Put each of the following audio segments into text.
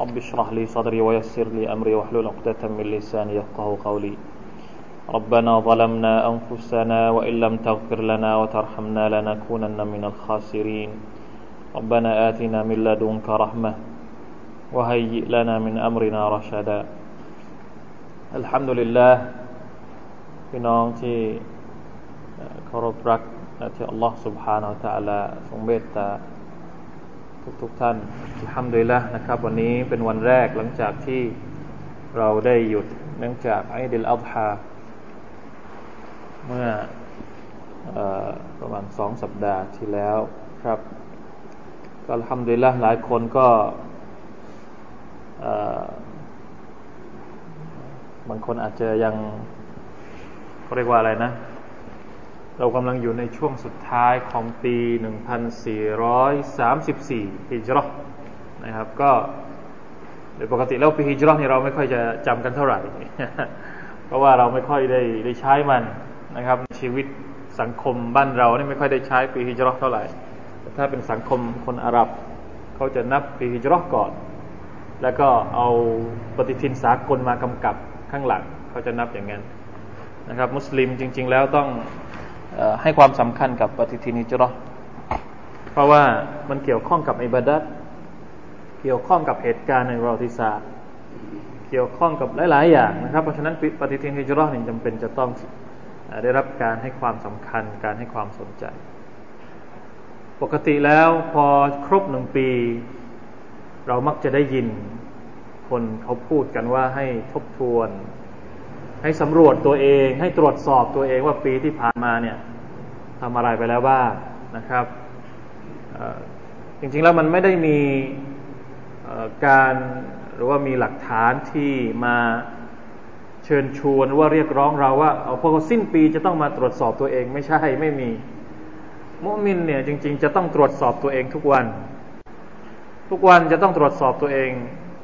رب اشرح لي صدري ويسر لي أمري واحلل عقدة من لساني يفقه قولي ربنا ظلمنا أنفسنا وإن لم تغفر لنا وترحمنا لنكونن من الخاسرين ربنا آتنا من لدنك رحمة وهيئ لنا من أمرنا رشدا الحمد لله พี่น้องที่เคารพรักที่อัลลอฮ์ سبحانه และ تعالى ทรงเมตตา ทุกทุกท่านทำโดยละนะครับ วันนี้เป็นวันแรกหลังจากที่เราได้หยุดเนื่องจากไอเดลอัลฮาเมื่ออประมาณสองสัปดาห์ที่แล้วครับก็ทำโดยละหลายคนก็บางคนอาจจะยังเขาเรียกว่าอะไรนะ เรากำลังอยู่ในช่วงสุดท้ายของปี 1434ฮิจรัชนะครับ ก็โดยปกติแล้วปีฮิจรัชนี่เราไม่ค่อยจะจำกันเท่าไหร่ เพราะว่าเราไม่ค่อยได้ได้ใช้มันนะครับชีวิตสังคมบ้านเรานี่ไม่ค่อยได้ใช้ปีฮิจรัชเท่าไหร่แต่ถ้าเป็นสังคมคนอาหรับ เขาจะนับปีฮิจรัชก่อน แล้วก็เอาปฏิทินสากลมากำกับข้างหลังเขาจะนับอย่างนั้นนะครับ มุสลิมจริง ๆ แล้วต้อง ให้ความสำคัญกับปฏิทินฮิจรัชเพราะว่ามันเกี่ยวข้องกับอิบาดัตเกี่ยวข้องกับเหตุการณ์ในประวัติศาสตร์ เกี่ยวข้องกับหลาย ๆ อย่างนะครับ เพราะฉะนั้นปฏิทินฮิจรัชนี่จำเป็นจะต้องได้รับการให้ความสำคัญการให้ความสนใจ ปกติแล้วพอครบหนึ่งปี เรามักจะได้ยินคนเขาพูดกันว่าให้ทบทวน ให้สำรวจตัวเอง ให้ตรวจสอบตัวเองว่าปีที่ผ่านมาเนี่ยทำอะไรไปแล้วบ้างนะครับจริงๆแล้วมันไม่ได้มีการหรือว่ามีหลักฐานที่มาเชิญชวนว่าเรียกร้องเราว่าเอาพอสิ้นปีจะต้องมาตรวจสอบตัวเองไม่ใช่ไม่มีมุมินเนี่ยจริง ๆ จะต้องตรวจสอบตัวเองทุกวัน ทุกวันจะต้องตรวจสอบตัวเอง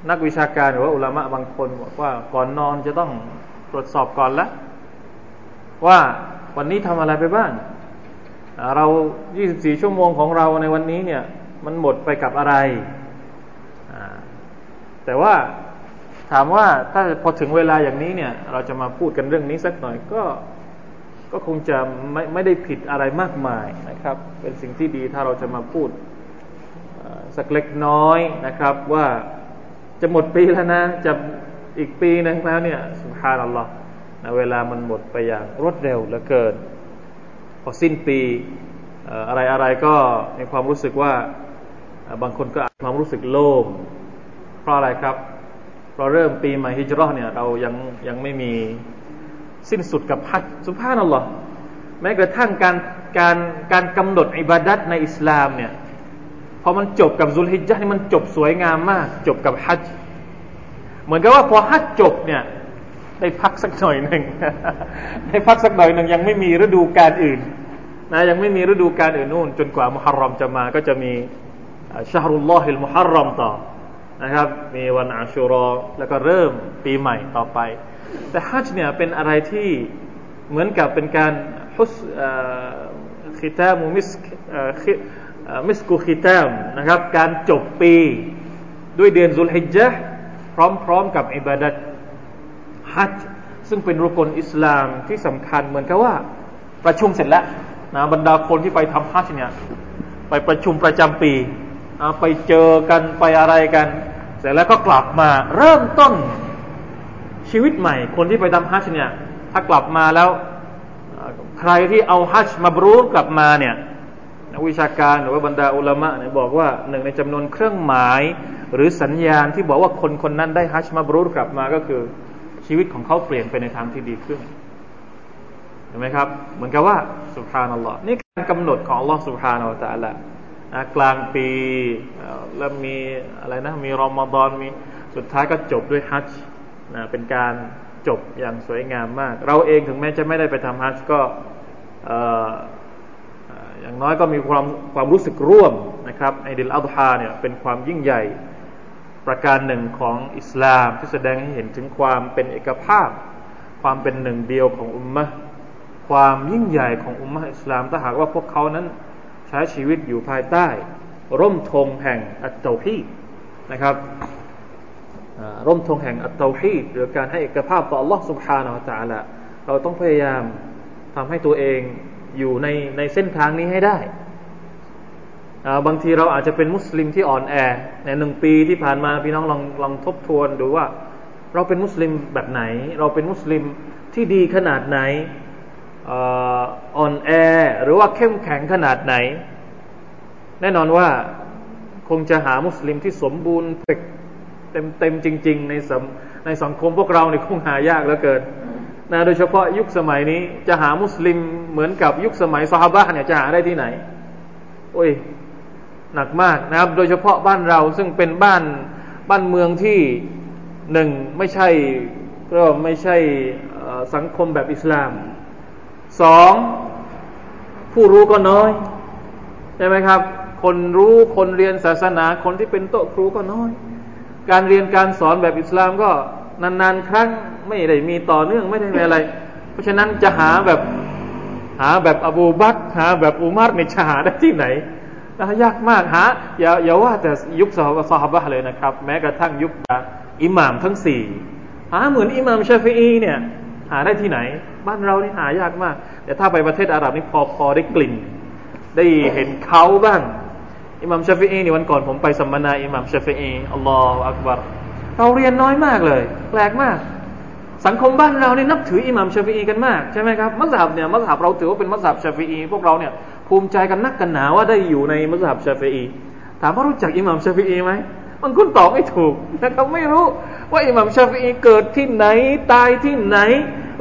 นักวิชาการหรือว่าอุลามะบางคนบอกว่าก่อนนอนจะต้อง ตรวจสอบก่อนละว่าวันนี้ทำอะไรไปบ้าง เรา 24 ชั่วโมงของเราในวันนี้เนี่ย มันหมดไปกับอะไร แต่ว่าถามว่าถ้าพอถึงเวลาอย่างนี้เนี่ย เราจะมาพูดกันเรื่องนี้สักหน่อยก็ก็คงจะไม่ไม่ได้ผิดอะไรมากมายนะครับ เป็นสิ่งที่ดีถ้าเราจะมาพูดสักเล็กน้อยนะครับ ว่าจะหมดปีแล้วนะ จะอีกปีนึงแล้วเนี่ย สุภานัลลอฮ์นะเวลามันหมดไปอย่างรวดเร็วเหลือเกิน พอสิ้นปีอะไรอะไรก็มีความรู้สึกว่าบางคนก็อาจความรู้สึกโล่งเพราะอะไรครับเราเริ่มปีใหม่ฮิจรัชเนี่ยเรายังยังไม่มีสิ้นสุดกับฮัจสุภาพนัลลอฮ์แม้กระทั่งการการการกำหนดอิบาดัตในอิสลามเนี่ยพอมันจบกับซุลฮิจญะนี่มันจบสวยงามมาก จบกับฮัจเหมือนกับว่าพอฮัจจบเนี่ย ได้พักสักหน่อยหนึ่งได้พักสักหน่อยหนึ่งยังไม่มีฤดูการอื่นนะยังไม่มีฤดูการอื่นนู่น จนกว่ามุฮัรรอมจะมาก็จะมีชาฮรุลลอฮิลมุฮัรรอมต่อนะครับ มีวันอาชูรอแล้วก็เริ่มปีใหม่ต่อไป แต่ฮัจเนี่ยเป็นอะไรที่เหมือนกับเป็นการฮุสคิตามุมิสมิสกุคิตามนะครับ การจบปีด้วยเดือนซุลฮิจญะพร้อมๆกับอิบาดัต ฮัจซึ่งเป็นรุกลอิสลามที่สำคัญเหมือนกับว่าประชุมเสร็จแล้วนะบรรดาคนที่ไปทำฮัจเนี่ยไปประชุมประจำปีไปเจอกันไปอะไรกัน เสร็จแล้วก็กลับมาเริ่มต้นชีวิตใหม่ คนที่ไปทำฮัจเนี่ยถ้ากลับมาแล้วใครที่เอาฮัจมาบรูกลับมาเนี่ยนักวิชาการหรือว่าบรรดาอุลามะเนี่ยบอกว่าหนึ่งในจำนวนเครื่องหมายหรือสัญญาณที่บอกว่าคนคนนั้นได้ฮัจมาบรูรกลับมาก็คือ ชีวิตของเขาเปลี่ยนไปในทางที่ดีขึ้นเห็นไหมครับ เหมือนกับว่าสุภานัลลอฮ์นี่การกำหนดของอัลลอฮ์สุภานัลลอฮ์ละนะกลางปีแล้วมีอะไรนะมีรอมฎอนมีสุดท้ายก็จบด้วยฮัจนะเป็นการจบอย่างสวยงามมาก เราเองถึงแม้จะไม่ได้ไปทำฮัจก็อย่างน้อยก็มีความความรู้สึกร่วมนะครับไอดิลอัลฮาเนี่ยเป็นความยิ่งใหญ่ ประการหนึ่งของอิสลามที่แสดงให้เห็นถึงความเป็นเอกภาพ ความเป็นหนึ่งเดียวของอุมมะความยิ่งใหญ่ของอุมมะอิสลามถ้าหากว่าพวกเขานั้นใช้ชีวิตอยู่ภายใต้ ร่มธงแห่งอัตโตฮีนะครับร่มธงแห่งอัตโตฮีหรือการให้เอกภาพต่อ Allah Subhanahu Wa Taala เราต้องพยายามทำให้ตัวเองอยู่ในในเส้นทางนี้ให้ได้ บางทีเราอาจจะเป็นมุสลิมที่อ่อนแอในหนึ่งปีที่ผ่านมาพี่น้องลองลองทบทวนดูว่า เราเป็นมุสลิมแบบไหน เราเป็นมุสลิมที่ดีขนาดไหนอ่อนแอหรือว่าเข้มแข็งขนาดไหน แน่นอนว่าคงจะหามุสลิมที่สมบูรณ์เต็มเต็มจริง ๆ ในสังในสังคมพวกเราเนี่ยคงหายากเหลือเกินนะโดยเฉพาะยุคสมัยนี้จะหามุสลิมเหมือนกับยุคสมัยซาฮาบะเนี่ยจะหาได้ที่ไหนโอ้ย หนักมากนะครับ โดยเฉพาะบ้านเราซึ่งเป็นบ้านบ้านเมืองที่หนึ่งไม่ใช่ก็ไม่ใช่สังคมแบบอิสลามสองผู้รู้ก็น้อยใช่ไหมครับ คนรู้คนเรียนศาสนาคนที่เป็นโต๊ะครูก็น้อย การเรียนการสอนแบบอิสลามก็นานๆครั้งไม่ได้มีต่อเนื่องไม่ได้มีอะไร เพราะฉะนั้นจะหาแบบหาแบบอบูบักหาแบบอุมัรนี่จะหาได้ที่ไหน ยากมากหาอย่าอย่าว่าแต่ยุคสฮาบะเลยนะครับ แม้กระทั่งยุคอิหม่ามทั้งสี่หาเหมือนอิหม่ามชาฟีอีเนี่ย หาได้ที่ไหน บ้านเรานี่หายากมาก แต่ถ้าไปประเทศอาหรับนี่พอพอได้กลิ่น ได้เห็นเขาบ้าง อิหม่ามชาฟีอีนี่วันก่อนผมไปสัมมนาอิหม่ามชาฟีอีอัลลอฮฺอักบารเราเรียนน้อยมากเลย แปลกมาก สังคมบ้านเราเนี่ยนับถืออิหมัมชาฟีอีกันมากใช่ไหมครับมัสยิดเนี่ยมัสยิดเราถือว่าเป็นมัสยิดชาฟีอีพวกเราเนี่ยภูมิใจกันนักกันหนาว่าได้อยู่ในมัสยิดชาฟีอีถามว่ารู้จักอิหมัมชาฟีอีไหมบางคนตอบไม่ถูกนะครับไม่รู้ว่าอิหมัมชาฟีอีเกิดที่ไหนตายที่ไหน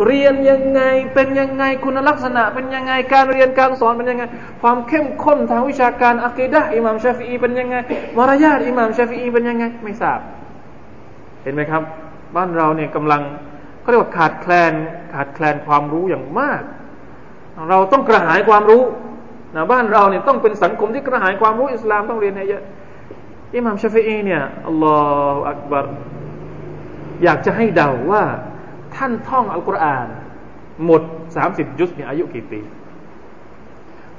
เรียนยังไงเป็นยังไงคุณลักษณะ เป็นยังไงการเรียนการสอนเป็นยังไง ความเข้มข้นทางวิชาการอะกีดะอิหมัมชาฟีอีเป็นยังไงมารยาทอิหมัมชาฟีอีเป็นยังไง ไม่ทราบ เห็นไหมครับ บ้านเราเนี่ยกำลัง เขาเรียกว่าขาดแคลนขาดแคลนความรู้อย่างมาก เราต้องกระหายความรู้นะบ้านเราเนี่ยต้องเป็นสังคมที่กระหายความรู้อิสลามต้องเรียนให้เยอะอิหม่ามชาฟีอีเนี่ยอัลลอฮฺอักบารอยากจะให้เดาว่า ท่านท่องอัลกุรอาน หมดสามสิบยุสเนี่ยอายุกี่ปี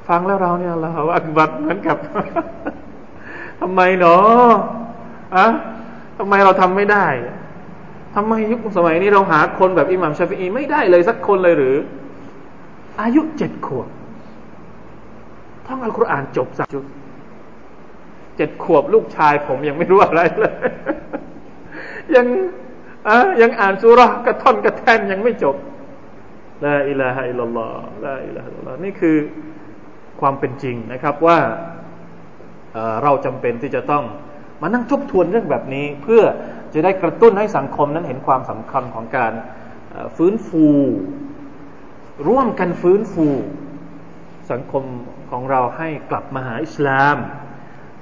ฟังแล้วเราเนี่ยเราอักบัรเหมือนกับทำไมเนาะอะทำไมเราทำไม่ได้ ทำไมยุคสมัยนี้เราหาคนแบบอิหม่ามชาฟีอีไม่ได้เลยสักคนเลยหรือ อายุเจ็ดขวบท่องอัลกุรอานจบสักจุดเจ็ดขวบลูกชายผมยังไม่รู้อะไรเลย ยังอะยังอ่านสุรากระท่อนกระแท่นยังไม่จบลาอิลาฮะอิลลอฮ์ลาอิลาฮะอิลลอฮ์นี่คือความเป็นจริงนะครับว่าเราจำเป็นที่จะต้องมานั่งทบทวนเรื่องแบบนี้ เพื่อ จะได้กระตุ้นให้สังคมนั้นเห็นความสำคัญของการฟื้นฟู ร่วมกันฟื้นฟู สังคมของเราให้กลับมาหาอิสลาม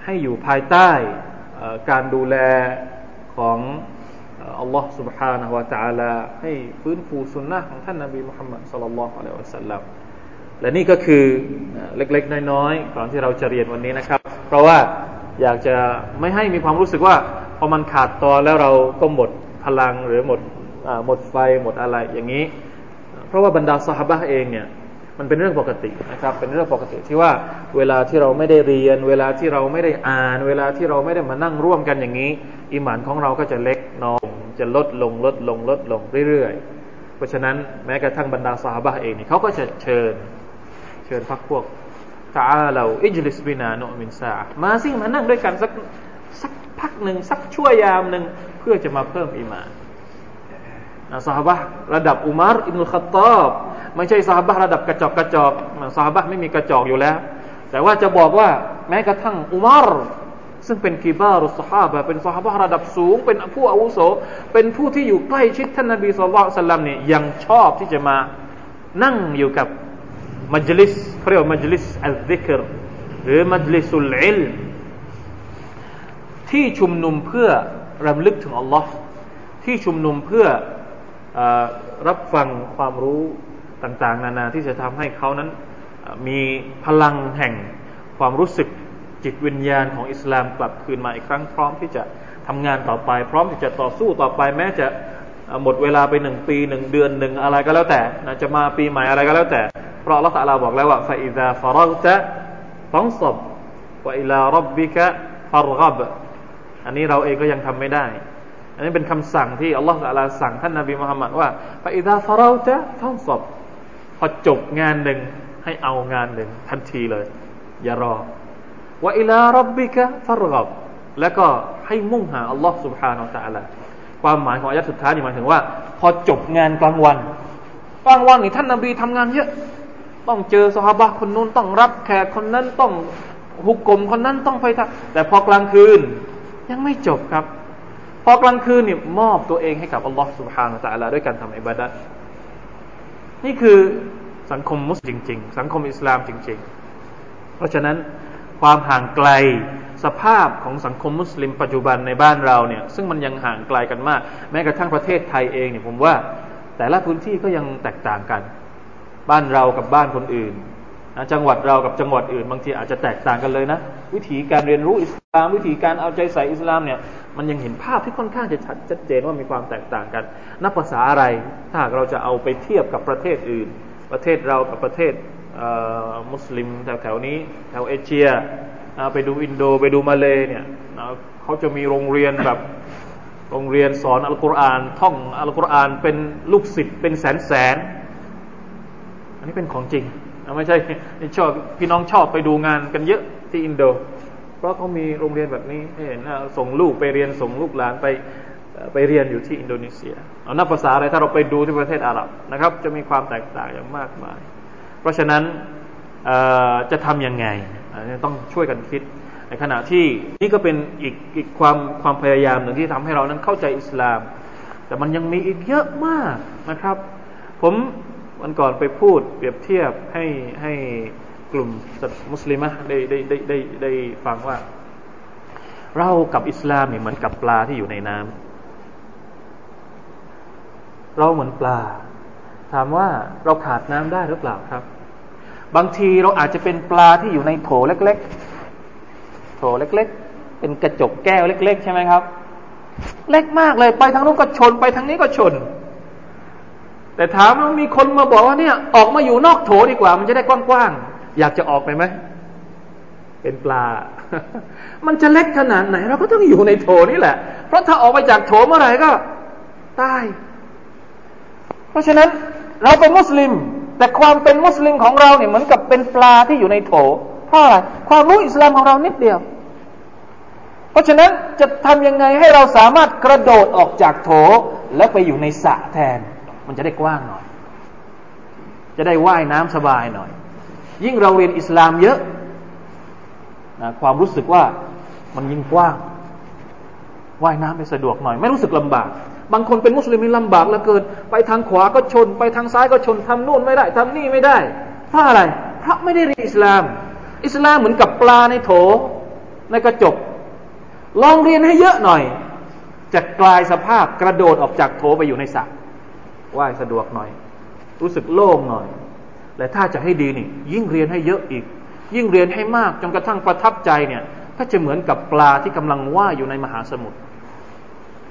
ให้อยู่ภายใต้การดูแลของอัลลอฮ์ سبحانه และ تعالى ให้ฟื้นฟูสุนนะของท่านนบีมุฮัมมัดสัลลัลลอฮุอะลัยฮิวะสัลลัมและนี่ก็คือเล็กๆ น้อยๆก่อนที่เราจะเรียนวันนี้นะครับ เพราะว่าอยากจะไม่ให้มีความรู้สึกว่าพ อมันขาดตอนแล้วเราก็หมดพลังหรือหมดหมดไฟหมดอะไรอย่างนี้ เพราะว่าบรรดาสหบะเองเนี่ยมันเป็นเรื่องปกตินะครับเป็นเรื่องปกติที่ว่าเวลาที่เราไม่ได้เรียน เวลาที่เราไม่ได้อ่าน เวลาที่เราไม่ได้มานั่งร่วมกันอย่างนี้ อิมานของเราก็จะเล็กน้อยจะลดลงลดลงลดลงเรื่อยๆ เพราะฉะนั้นแม้กระทั่งบรรดาสหบะเองนี่เขาก็จะเชิญ เชิญพักพวกตาเราอิจลิสบินาโนมินซามาสิมานั่งด้วยกันสัก พักหนึ่งสักชั่วยามหนึ่งเพื่อจะมาเพิ่มอีมานนะสหบะระดับอุมารอิบนุขตอบไม่ใช่สหบะระดับกระจอกกระจอกสหบะไม่มีกระจอกอยู่แล้ว แต่ว่าจะบอกว่าแม้กระทั่งอุมารซึ่งเป็นกีบารุสฮาบะเป็นสหบะระดับสูง เป็นผู้อาวุโส เป็นผู้ที่อยู่ใกล้ชิดท่านนบีสุลต่านสัลลัมเนี่ยยังชอบที่จะมานั่งอยู่กับมัจลิสเขาเรียกว่ามัจลิสอัลซิกรหรือมัจลิสุลอิล ที่ชุมนุมเพื่อรำลึกถึงอัลลอฮ์ที่ชุมนุมเพื่อรับฟังความรู้ต่าง ๆ นานาที่จะทำให้เขานั้นมีพลังแห่งความรู้สึกจิตวิญญาณของอิสลามกลับคืนมาอีกครั้งพร้อมที่จะทำงานต่อไป พร้อมที่จะต่อสู้ต่อไปแม้จะหมดเวลาไปหนึ่งปีหนึ่งเดือนหนึ่งอะไรก็แล้วแต่นะจะมาปีใหม่อะไรก็แล้วแต่ เพราะลลอฮฺตะลาบอกแล้วว่าฟาอิดาฟารกตะฟังศบวอิลารับบิกะฟารกับ อันนี้เราเองก็ยังทำไม่ได้ อันนี้เป็นคำสั่งที่อัลลอฮฺตะลาสั่งท่านนบีมุฮัมมัดว่าฟาอิดาฟารกตะฟังศบพอจบงานหนึ่งให้เอางานหนึ่งทันทีเลย อย่ารอว่าอิลารับบิกะฟารกับแล้วก็ให้มุ่งหาอัลลอฮ์ سبحانه และ تعالى ความหมายของอายะสุดท้ายนี่หมายถึงว่า พอจบงานกลางวันกลางวันนี่ท่านนาบีทำงานเยอะ ต้องเจอสหบะคนนู้นต้องรับแขกคนนั้นต้องหุกกลมคนนั้นต้องไปทำแต่พอกลางคืน ยังไม่จบครับ พอกลางคืนเนี่ยมอบตัวเองให้กับอัลลอฮ์สุบฮานาตะลาด้วยการทำอิบาดัตนี่คือสังคมมุสลิมจริง ๆ สังคมอิสลามจริง ๆ เพราะฉะนั้นความห่างไกลสภาพของสังคมมุสลิมปัจจุบันในบ้านเราเนี่ยซึ่งมันยังห่างไกลกันมาก แม้กระทั่งประเทศไทยเองเนี่ยผมว่า แต่ละพื้นที่ก็ยังแตกต่างกัน บ้านเรากับบ้านคนอื่นจังหวัดเรากับจังหวัดอื่น บางทีอาจจะแตกต่างกันเลยนะ วิธีการเรียนรู้อิส ลามวิธีการเอาใจใส่อิสลามเนี่ยมันยังเห็นภาพที่ค่อนข้างจะชัดชัดเจนว่ามีความแตกต่างกัน นับภาษาอะไรถ้าหากเราจะเอาไปเทียบกับประเทศอื่น ประเทศเรากับประเทศมุสลิมแถวๆนี้แถวเอเชียไปดูอินโดไปดูมาเลเนี่ยเขาจะมีโรงเรียนแบบโรงเรียนสอนอัลกุรอานท่องอัลกุรอานเป็นลูกศิษย์เป็นแสนแสนอันนี้เป็นของจริงไม่ใช่ชอบพี่น้องชอบไปดูงานกันเยอะที่อินโด เพราะเขามีโรงเรียนแบบนี้เห็นส่งลูกไปเรียนส่งลูกหลานไปไปเรียนอยู่ที่อินโดนีเซีย เอานับภาษาอะไรถ้าเราไปดูที่ประเทศอาหรับนะครับ จะมีความแตกต่างอย่างมากมาย เพราะฉะนั้นจะทำยังไงต้องช่วยกันคิด ในขณะที่นี่ก็เป็นอีกอีกความความพยายามหนึ่งที่ทำให้เรานั้นเข้าใจอิสลาม แต่มันยังมีอีกเยอะมากนะครับ ผมวันก่อนไปพูดเปรียบเทียบให้ให้ กลุ่มมุสลิมะได้ได้ได้ได้ได้ฟังว่า เรากับอิสลามเนี่ยเหมือนกับปลาที่อยู่ในน้ำเราเหมือนปลา ถามว่าเราขาดน้ำได้หรือเปล่าครับ บางทีเราอาจจะเป็นปลาที่อยู่ในโถเล็ก ๆ โถเล็ก ๆ เป็นกระจกแก้วเล็ก ๆ ใช่ไหมครับ เล็กมากเลยไปทางนู้นก็ชนไปทางนี้ก็ชนแต่ถามว่ามีคนมาบอกว่าเนี่ย ออกมาอยู่นอกโถดีกว่า มันจะได้กว้างๆ อยากจะออกไปไหม เป็นปลา มันจะเล็กขนาดไหน เราก็ต้องอยู่ในโถนี่แหละ เพราะถ้าออกไปจากโถเมื่อไหร่ก็ตาย เพราะฉะนั้นเราเป็นมุสลิม แต่ความเป็นมุสลิมของเราเนี่ยเหมือนกับเป็นปลาที่อยู่ในโถ เพราะอะไร ความรู้อิสลามของเรานิดเดียว เพราะฉะนั้นจะทำยังไงให้เราสามารถกระโดดออกจากโถ และไปอยู่ในสระแทน มันจะได้กว้างหน่อย จะได้ว่ายน้ำสบายหน่อย ยิ่งเราเรียนอิสลามเยอะนะความรู้สึกว่ามันยิ่งกว้างว่ายน้ำไปสะดวกหน่อย ไม่รู้สึกลำบาก บางคนเป็นมุสลิมลำบากเหลือเกิน ไปทางขวาก็ชน ไปทางซ้ายก็ชนทำนู่นไม่ได้ทำนี่ไม่ได้ เพราะอะไรเพราะไม่ได้เรียนอิสลาม อิสลามเหมือนกับปลาในโถ ในกระจก ลองเรียนให้เยอะหน่อย จะกลายสภาพกระโดดออกจากโถไปอยู่ในสระว่ายสะดวกหน่อย รู้สึกโล่งหน่อย และถ้าจะให้ดีนี่ ยิ่งเรียนให้เยอะอีก ยิ่งเรียนให้มากจนกระทั่งประทับใจเนี่ยก็จะเหมือนกับปลาที่กำลังว่ายอยู่ในมหาสมุทร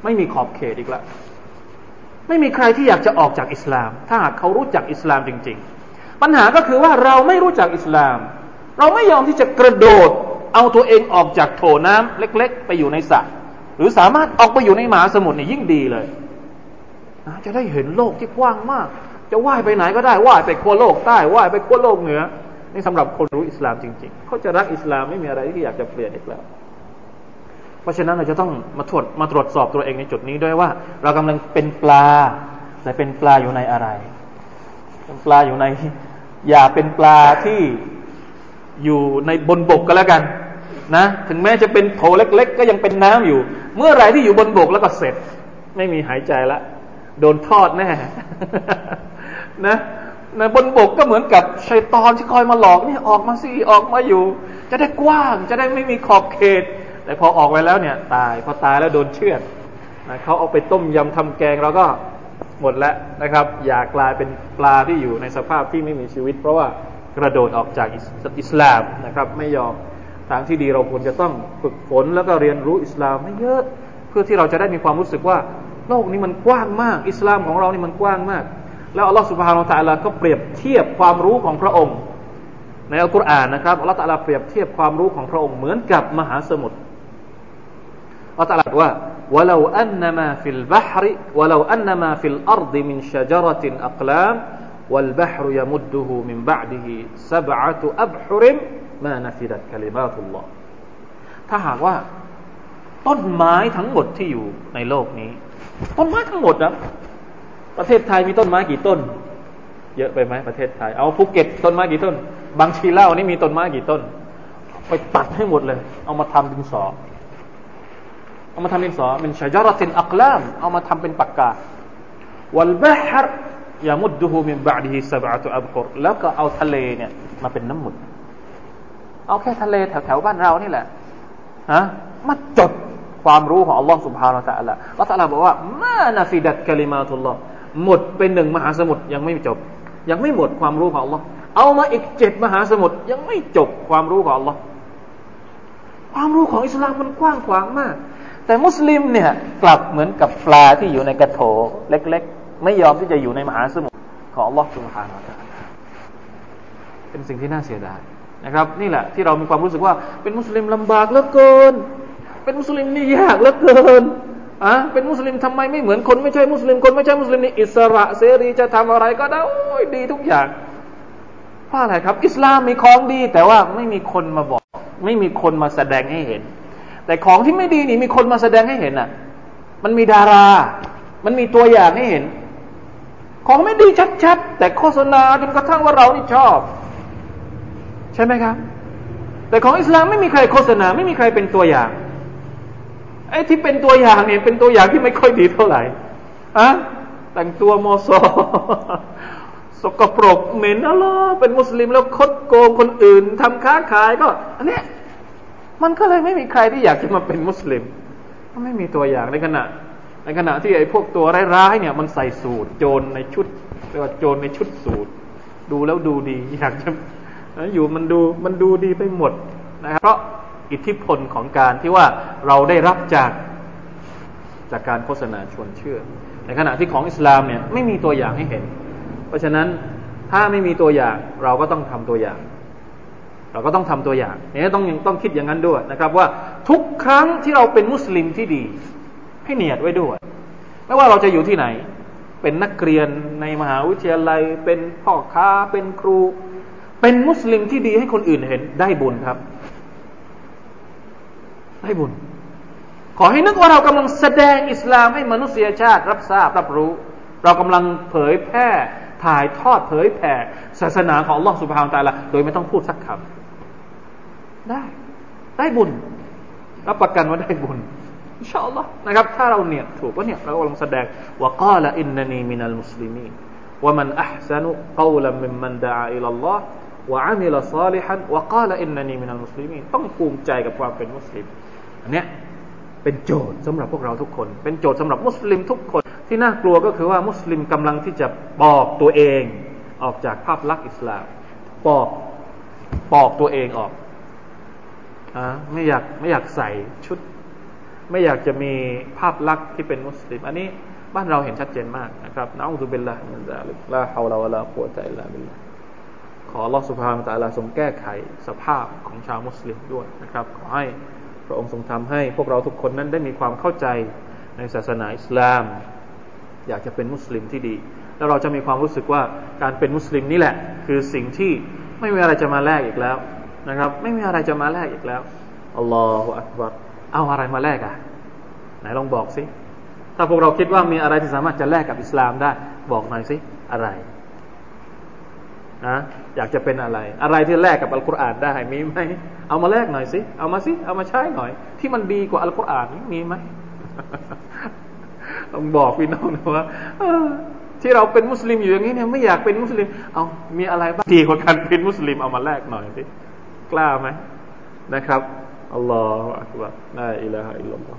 ไม่มีขอบเขตอีกแล้วไม่มีใครที่อยากจะออกจากอิสลาม ถ้าหากเขารู้จักอิสลามจริง ๆ ปัญหาก็คือว่าเราไม่รู้จักอิสลาม เราไม่ยอมที่จะกระโดดเอาตัวเองออกจากโถน้ำเล็ก ๆ ไปอยู่ในสระหรือสามารถออกไปอยู่ในมหาสมุทรนี่ยิ่งดีเลยจะได้เห็นโลกที่กว้างมาก จะว่ายไปไหนก็ได้ว่ายไปขั้วโลกใต้ว่ายไปขั้วโลกเหนือ นี่สำหรับคนรู้อิสลามจริง ๆ เขาจะรักอิสลามไม่มีอะไรที่อยากจะเปลี่ยนอีกแล้ว เพราะฉะนั้นเราจะต้องมาตรวจมาตรวจสอบตัวเองในจุดนี้ด้วยว่า เรากำลังเป็นปลาแต่เป็นปลาอยู่ในอะไร เป็นปลาอยู่ใน อย่าเป็นปลาที่อยู่ในบนบกก็แล้วกันนะถึงแม้จะเป็นโถเล็ก ๆ ก็ยังเป็นน้ำอยู่ เมื่อไรที่อยู่บนบกแล้วก็เสร็จ ไม่มีหายใจละ โดนทอดแน่ นะในบนบกก็เหมือนกับชัยตอนที่คอยมาหลอกนี่ออกมาสิออกมาอยู่ จะได้กว้างจะได้ไม่มีขอบเขต แต่พอออกไปแล้วเนี่ย ตายพอตายแล้วโดนเชือดนะเขาเอาไปต้มยำทำแกงเราก็หมดแล้วนะครับ อย่ากลายเป็นปลาที่อยู่ในสภาพที่ไม่มีชีวิต เพราะว่ากระโดดออกจากอิสลามนะครับ ไม่ยอมทางที่ดีเราควรจะต้องฝึกฝนแล้วก็เรียนรู้อิสลามให้เยอะ เพื่อที่เราจะได้มีความรู้สึกว่า โลกนี้มันกว้างมาก อิสลามของเรานี่มันกว้างมาก แล้วอัลลอฮฺสุบฮานาอัลลอฮฺก็เปรียบเทียบความรู้ของพระองค์ ในอัลกุรอานนะครับอัลลอฮฺตะลาเปรียบเทียบความรู้ของพระองค์เหมือนกับมหาสมุทรอัลลอฮฺตะลาบอกว่า ولو أن ما في البحر ولو أن ما في الأرض من شجرة أقلام والبحر يمده من بعده سبعة أبحر ما نفدت كلمات الله ถ้าหากว่าต้นไม้ทั้งหมดที่อยู่ในโลกนี้ ต้นไม้ทั้งหมดนะ ประเทศไทยมีต้นไม้กี่ต้น เยอะไปไหมประเทศไทย เอาภูเก็ตต้นไม้กี่ต้น บางชีเล่านี่มีต้นไม้กี่ต้น ไปตัดให้หมดเลย เอามาทำดินสอ เอามาทำดินสอเป็นชายรตินอักลาม เอามาทำเป็นปากกา วัลบะฮ์ยามุดดูมินบะดีสบะตุอับกุรแล้วก็เอาทะเลเนี่ยมาเป็นน้ำหมึกเอาแค่ทะเลแถวๆบ้านเรานี่แหละฮะมาจดความรู้ของอัลลอฮ์สุบฮานาะตะอัลละอัลลอฮ์บอกว่ามานาฟิดัดคลิมาตุลลอฮ์ หมดเป็นหนึ่งมหาสมุทรยังไม่จบ ยังไม่หมดความรู้ของอัลลอฮ์เอามาอีกเจ็ดมหาสมุทรยังไม่จบความรู้ของอัลลอฮ์ความรู้ของอิสลามมันกว้างขวางมาก แต่มุสลิมเนี่ยกลับเหมือนกับปลาที่อยู่ในกระโถเล็กๆ ไม่ยอมที่จะอยู่ในมหาสมุทรของอัลลอฮ์ سبحانه และ تعالى เป็นสิ่งที่น่าเสียดายนะครับ นี่แหละที่เรามีความรู้สึกว่า เป็นมุสลิมลำบากเหลือเกิน เป็นมุสลิมนี่ยากเหลือเกิน อะเป็นมุสลิมทำไมไม่เหมือนคนไม่ใช่มุสลิมคนไม่ใช่มุสลิมนี่อิสระเสรีจะทำอะไรก็ได้โอ้ยดีทุกอย่างเพราะอะไรครับ อิสลามมีของดี แต่ว่าไม่มีคนมาบอก ไม่มีคนมาแสดงให้เห็น แต่ของที่ไม่ดีนี่มีคนมาแสดงให้เห็นอะ มันมีดารา มันมีตัวอย่างให้เห็น ของไม่ดีชัดๆ แต่โฆษณาจนกระทั่งว่าเรานี่ชอบ ใช่ไหมครับ แต่ของอิสลามไม่มีใครโฆษณา ไม่มีใครเป็นตัวอย่าง ไอ้ที่เป็นตัวอย่างเนี่ยเป็นตัวอย่างที่ไม่ค่อยดีเท่าไหร่อะแต่งตัวมอซอสกปรกเหม็นอะไรเป็นมุสลิมแล้วคดโกงคนอื่นทำค้าขายก็ อันนี้มันก็เลยไม่มีใครที่อยากจะมาเป็นมุสลิมก็ไม่มีตัวอย่างในขณะ ในขณะที่ไอ้พวกตัวร้ายๆเนี่ย มันใส่สูตร โจรในชุดเรียกว่าโจรในชุดสูตร ดูแล้วดูดีอยากจะอยู่มันดูมันดูดีไปหมดนะครับเพราะ อิทธิพลของการที่ว่าเราได้รับจากจากการโฆษณาชวนเชื่อ ในขณะที่ของอิสลามเนี่ยไม่มีตัวอย่างให้เห็น เพราะฉะนั้นถ้าไม่มีตัวอย่างเราก็ต้องทำตัวอย่าง เราก็ต้องทำตัวอย่างเนี่ยต้องต้องคิดอย่างนั้นด้วยนะครับ ว่าทุกครั้งที่เราเป็นมุสลิมที่ดี ให้เนียดไว้ด้วย ไม่ว่าเราจะอยู่ที่ไหน เป็นนักเรียนในมหาวิทยาลัย เป็นพ่อค้าเป็นครู เป็นมุสลิมที่ดีให้คนอื่นเห็นได้บุญครับ ได้บุญ ขอให้นึกว่าเรากำลังแสดงอิสลามให้มนุษยชาติรับทราบรับรู้ เรากำลังเผยแพร่ถ่ายทอดเผยแผ่ศาสนาของลลอฮฺสุบฮานตะละโดยไม่ต้องพูดสักคำได้ ได้บุญรับประกันว่าได้บุญอินชาอัลลอฮ์นะครับถ้าเราเนี่ยถูกว่าเนี่ยเรากำลังแสดงว่าก้าละอินนนีมินัลมุสลิมีว่ามันอัพซนุกาวลัมมิมมันดาอิลลอฮ์وعمل صالحا وقال إنني من المسلمين ต้องภูมิใจกับความเป็นมุสลิม อันเนี้ยเป็นโจทย์สำหรับพวกเราทุกคน เป็นโจทย์สำหรับมุสลิมทุกคน ที่น่ากลัวก็คือว่ามุสลิมกำลังที่จะปอกตัวเองออกจากภาพลักษณ์อิสลาม ปอกปอกตัวเองออก ไม่อยากไม่อยากใส่ชุด ไม่อยากจะมีภาพลักษณ์ที่เป็นมุสลิม อันนี้บ้านเราเห็นชัดเจนมากนะครับ نعوذ بالله من ذلك لا حول ولا قوة إلا باللهขอลอสุภามตะลาทรงแก้ไขสภาพของชาวมุสลิมด้วยนะครับ ขอให้ ระองค์ทรงทำให้ พวกเราทุกคนนั้นได้มีความเข้าใจในศาสนาอิสลาม อยากจะเป็นมุสลิมที่ดี แล้วเราจะมีความรู้สึกว่าการเป็นมุสลิมนี่แหละ คือสิ่งที่ไม่มีอะไรจะมาแลกอีกแล้วนะครับ ไม่มีอะไรจะมาแลกอีกแล้วอัลลอฮฺอักบัรเอาอะไรมาแลกอะไหนลองบอกสิถ้าพวกเราคิดว่ามีอะไรที่สามารถจะแลกกับอิสลามได้ บอกหน่อยสิอะไร นะอยากจะเป็นอะไร อะไรที่แลกกับอัลกุรอานได้มีไหมเอามาแลกหน่อยสิเอามาสิเอามาใช้หน่อย ที่มันดีกว่าอัลกุรอานมีไหมต้องบอกพี่น้องนะว่าที่เราเป็นมุสลิมอยู่อย่างนี้เนี่ยไม่อยากเป็นมุสลิม เอามีอะไรบ้างดีกว่าการเป็นมุสลิมเอามาแลกหน่อยสิกล้าไหมนะครับอัลลอฮฺอักบารลาอิลาฮะอิลลัลลอฮ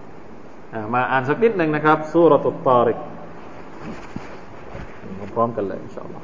มาอ่านสักนิดหนึ่งนะครับสุรตุตตาริกพร้อมกันเลยอินชาอัลลอฮ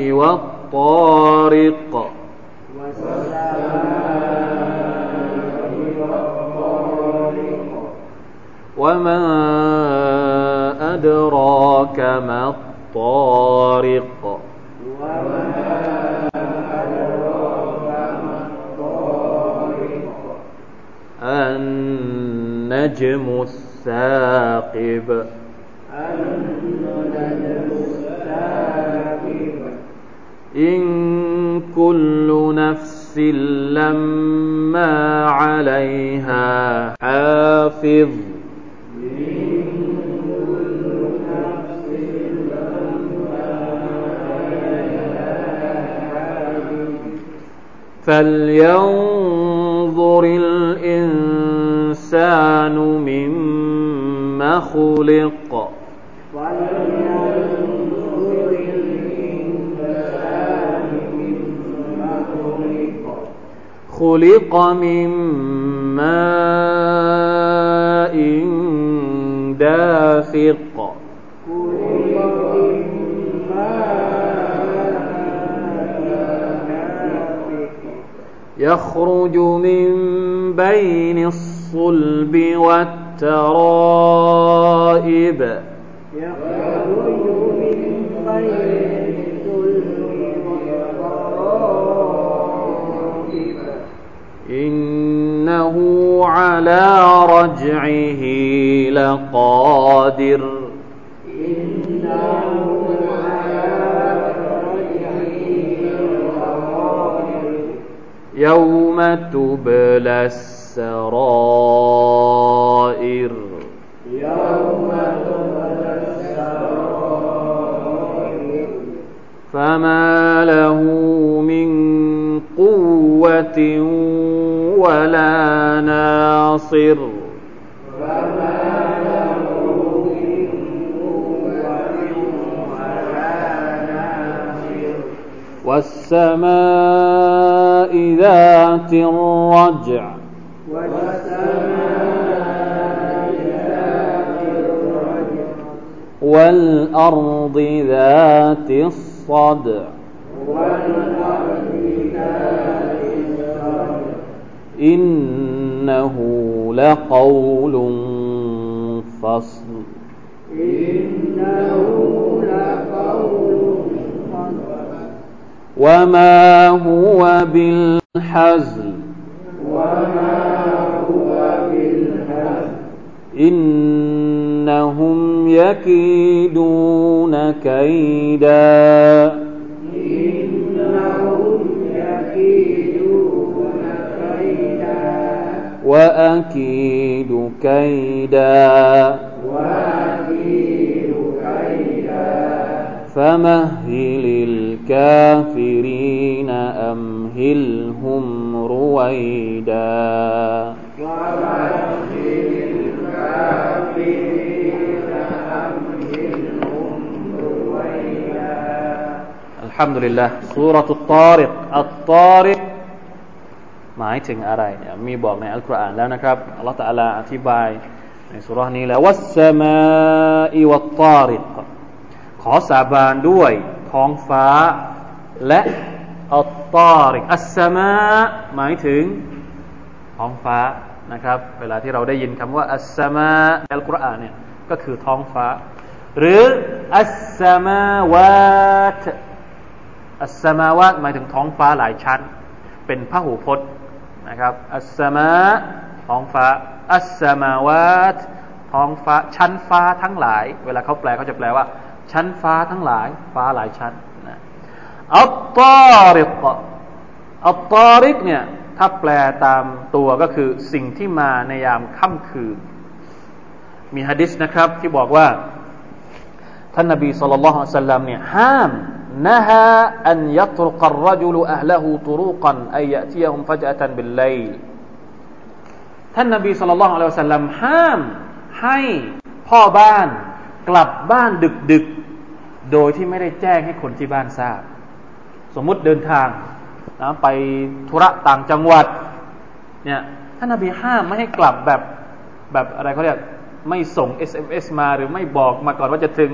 والطارق. وما أدراك ما الطارق. النجم الثاقب. إن كل نفس لما عليها حافظ. فلينظر الإنسان مما خلق. خلق من ماء دافق. يخرج من بين الصلب والترائب. يخرج من بين إنه على رجعه لقادر. إنه يوم تبلى السرائر. يوم تبلى السرائر. فما له من قوة ولا ناصر. والسماء ذات الرجع. والأرض ذات الصدع. والأرض إنه لقول فصل. إنه لقول فصل. وما هو بالحزل. وما هو بالهزل إنهم يكيدون كيدا. وأكيد كيدا. وأكيد كيدا فمهل الكافرين أمهلهم رويدا ومهل الكافرين أمهلهم رويدا. الحمد لله. سورة الطارق. الطارق หมายถึงอะไรเนี่ยมีบอกในอัลกุรอานแล้วนะครับอัลลอฮฺตะอาลาอธิบายในสุราะนี้แล้ววัสสมาอิวัตตาริกขอสาบานด้วยท้องฟ้า และอัตตาริกอัสสมาหมายถึงท้องฟ้านะครับ เวลาที่เราได้ยินคำว่าอัสสมาในอัลกุรอานเนี่ยก็คือท้องฟ้า หรืออัสสมาวาตอัสสมาวาตหมายถึงท้องฟ้าหลายชั้น เป็นพหูพจน์ นะครับอัสมาท้องฟ้าอัสสมาวาตท้องฟ้าชั้นฟ้าทั้งหลาย เวลาเขาแปลเขาจะแปลว่า ชั้นฟ้าทั้งหลาย ฟ้าหลายชั้นนะอัตตาริกอัตตาริกเนี่ยถ้าแปลตามตัวก็คือสิ่งที่มาในยามค่ำคืน มีฮะดิษนะครับที่บอกว่า ท่านนบีสุลต่านละฮ์สัลลัมเนี่ยห้าม نهى أن يطرق الرجل أهله طروقا أي يأتيهم فجأة بالليل ท่านนบีสุลต่านละฮ์สัลลัมห้ามให้พ่อบ้านกลับบ้านดึกดึกโดยที่ไม่ได้แจ้งให้คนที่บ้านทราบ สมมุติเดินทางนะไปธุระต่างจังหวัดเนี่ยท่านนบีห้ามไม่ให้กลับแบบแบบอะไรเขาเรียก ไม่ส่ง SMS มาหรือไม่บอกมาก่อนว่าจะถึง